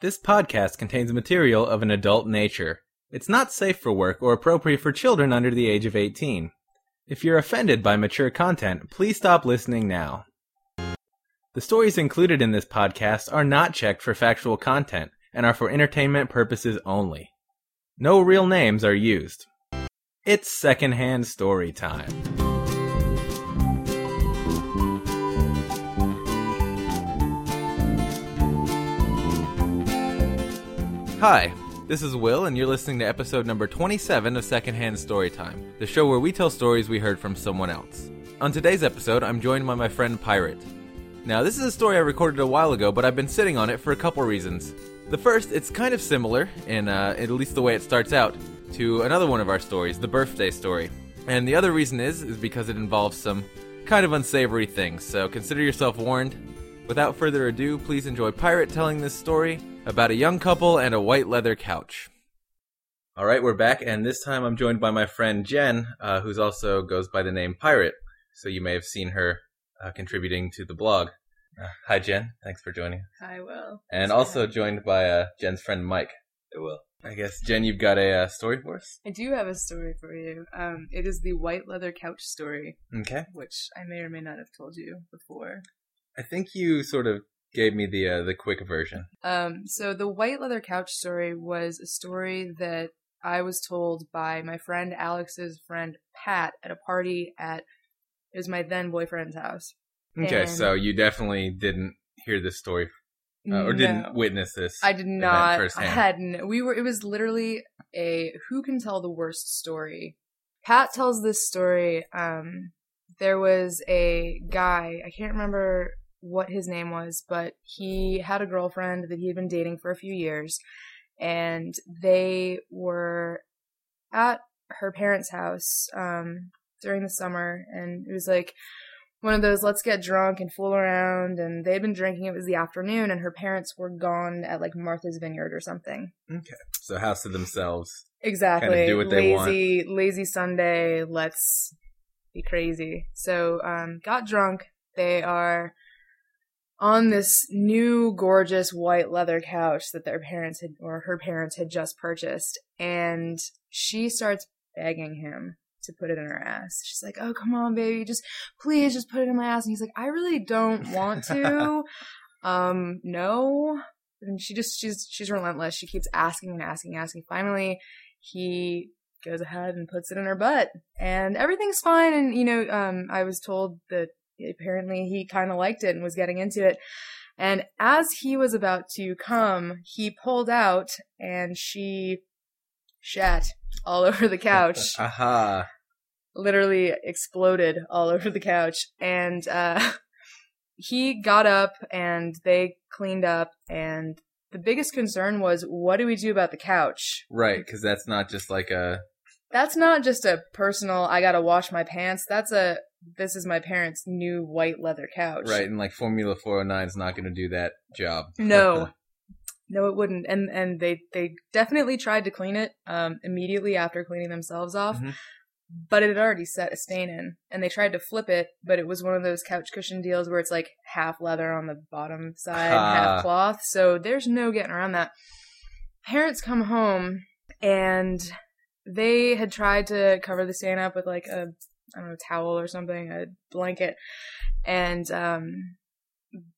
This podcast contains material of an adult nature. It's not safe for work or appropriate for children under the age of 18. If you're offended by mature content, please stop listening now. The stories included in this podcast are not checked for factual content and are for entertainment purposes only. No real names are used. It's secondhand story time. Hi, this is Will, and you're listening to episode number 27 of Secondhand Storytime, the show where we tell stories we heard from someone else. On today's episode, I'm joined by my friend Pirate. Now, this is a story I recorded a while ago, but I've been sitting on it for a couple reasons. The first, it's kind of similar, in uh, at least the way it starts out, to another one of our stories, the birthday story. And the other reason is, is because it involves some kind of unsavory things, so consider yourself warned. Without further ado, please enjoy Pirate telling this story about a young couple and a white leather couch. All right, we're back, and this time I'm joined by my friend Jen, uh, who's also goes by the name Pirate. So you may have seen her uh, contributing to the blog. Uh, hi, Jen. Thanks for joining. Hi, will. And also joined by uh, Jen's friend Mike. I will. I guess Jen, you've got a uh, story for us. I do have a story for you. Um, it is the white leather couch story, Okay. which I may or may not have told you before. I think you sort of gave me the uh, the quick version. Um, so the white leather couch story was a story that I was told by my friend Alex's friend Pat at a party at it was my then boyfriend's house. Okay, And- so you definitely didn't hear this story uh, or didn't witness this. I did not. I firsthand. had no, we were. It was literally a who can tell the worst story. Pat tells this story. Um, there was a guy. I can't remember what his name was, but he had a girlfriend that he had been dating for a few years, and they were at her parents' house um, during the summer, and it was like one of those let's get drunk and fool around and they'd been drinking it was the afternoon and her parents were gone at like martha's vineyard or something. Okay, so house to themselves. exactly. Do what they want. lazy lazy sunday let's be crazy. So um got drunk. They are on this new gorgeous white leather couch that their parents had or her parents had just purchased and she starts begging him to put it in her ass. She's like, "Oh, come on, baby, just please just put it in my ass." And he's like, "I really don't want to." um, no. And she just she's she's relentless. She keeps asking and asking and asking. Finally, he goes ahead and puts it in her butt, and everything's fine. And you know, um, I was told that apparently he kind of liked it and was getting into it. And as he was about to come, he pulled out, and she shat all over the couch Aha. literally exploded all over the couch and uh he got up and they cleaned up and the biggest concern was what do we do about the couch Right, because that's not just like a. that's not just a personal i gotta wash my pants that's a this is my parents new white leather couch Right, and like Formula 409 is not going to do that job. no no it wouldn't and and they they definitely tried to clean it um immediately after cleaning themselves off Mhm. but it had already set a stain in and they tried to flip it but it was one of those couch cushion deals where it's like half leather on the bottom side Ah. half cloth so there's no getting around that parents come home and they had tried to cover the stain up with like a i don't know towel or something a blanket and um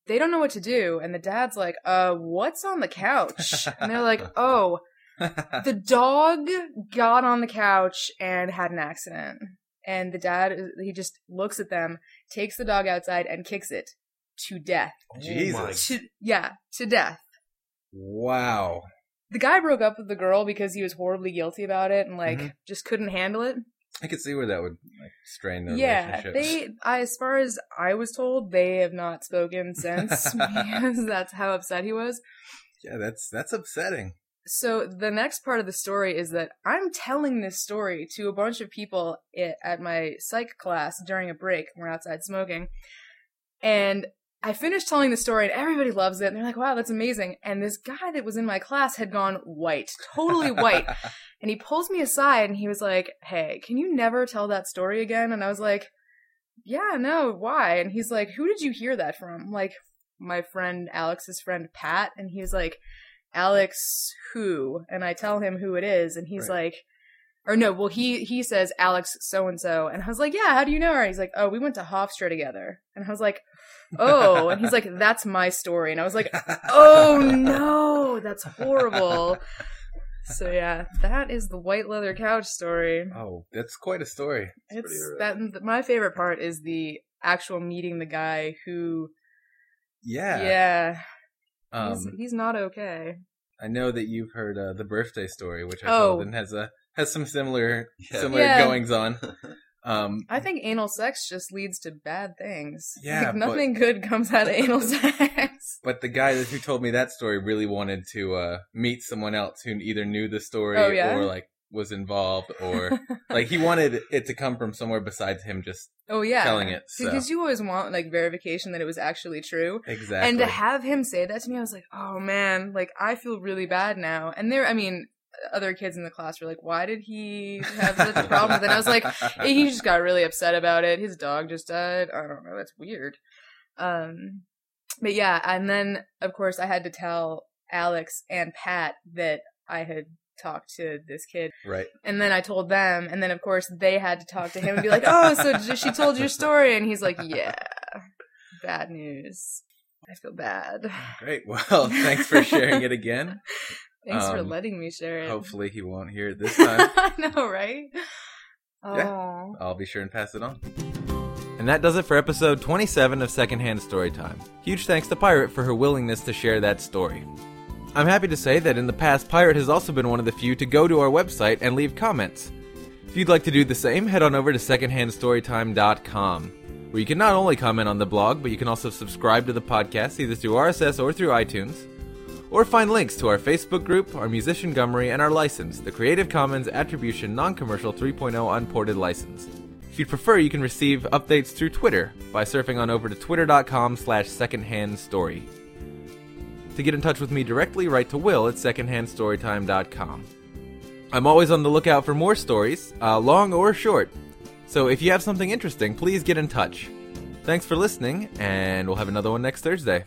they don't know what to do and the dad's like uh what's on the couch and they're like oh the dog got on the couch and had an accident and the dad he just looks at them takes the dog outside and kicks it to death Jesus. to yeah to death Wow. the guy broke up with the girl because he was horribly guilty about it and like Mhm. just couldn't handle it I could see where that would like strain their yeah relationship. they as far as i was told they have not spoken since because that's how upset he was Yeah, that's that's upsetting. so the next part of the story is that I'm telling this story to a bunch of people at my psych class during a break. We're outside smoking, and I finished telling the story, and everybody loves it. And they're like, "Wow, that's amazing!" And this guy that was in my class had gone white, totally white, and he pulls me aside and he was like, "Hey, can you never tell that story again?" And I was like, "Yeah, no, why?" And he's like, "Who did you hear that from?" Like my friend Alex's friend Pat, and he was like Alex who? And I tell him who it is, and he's Right. like, or no, well, he he says Alex so and so, and I was like, yeah, how do you know her? He's like, oh, we went to Hofstra together, and I was like, oh, and he's like, that's my story, and I was like, oh no, that's horrible. So yeah, that is the white leather couch story. Oh, that's quite a story. It's pretty that my favorite part is the actual meeting the guy who Yeah. yeah, Um, he's, he's not okay. I know that you've heard uh, the birthday story, which I Oh. told and has a has some similar Yeah. similar Yeah. goings on. Um, I think anal sex just leads to bad things. Yeah, like, but- nothing good comes out of anal sex. but the guy who told me that story really wanted to uh, meet someone else who either knew the story Oh, yeah? or like was involved or like he wanted it to come from somewhere besides him just oh yeah, telling it, so. because you always want like verification that it was actually true. exactly And to have him say that to me, I was like, oh man, like I feel really bad now. And there, I mean, other kids in the class were like, why did he have such a problem? And I was like, he just got really upset about it. His dog just died. I don't know. That's weird. Um, but yeah, and then of course I had to tell Alex and Pat that I had talked to this kid, right. and then I told them, and then of course they had to talk to him and be like, "Oh, so she told your story?" And he's like, "Yeah, bad news. I feel bad." Great. Well, thanks for sharing it again. Thanks for Um, letting me share it. Hopefully he won't hear it this time. I know, right? Oh. Yeah. I'll be sure and pass it on. And that does it for episode 27 of Secondhand Storytime. Huge thanks to Pirate for her willingness to share that story. I'm happy to say that in the past, Pirate has also been one of the few to go to our website and leave comments. If you'd like to do the same, head on over to secondhandstorytime.com, where you can not only comment on the blog, but you can also subscribe to the podcast either through RSS or through iTunes, or find links to our Facebook group, our musician gummery, and our license, the Creative Commons Attribution Non-Commercial 3.0 Unported License. If you'd prefer, you can receive updates through Twitter by surfing on over to twitter.com slash secondhandstory. To get in touch with me directly, write to Will at secondhandstorytime.com. I'm always on the lookout for more stories, uh, long or short. So if you have something interesting, please get in touch. Thanks for listening, and we'll have another one next Thursday.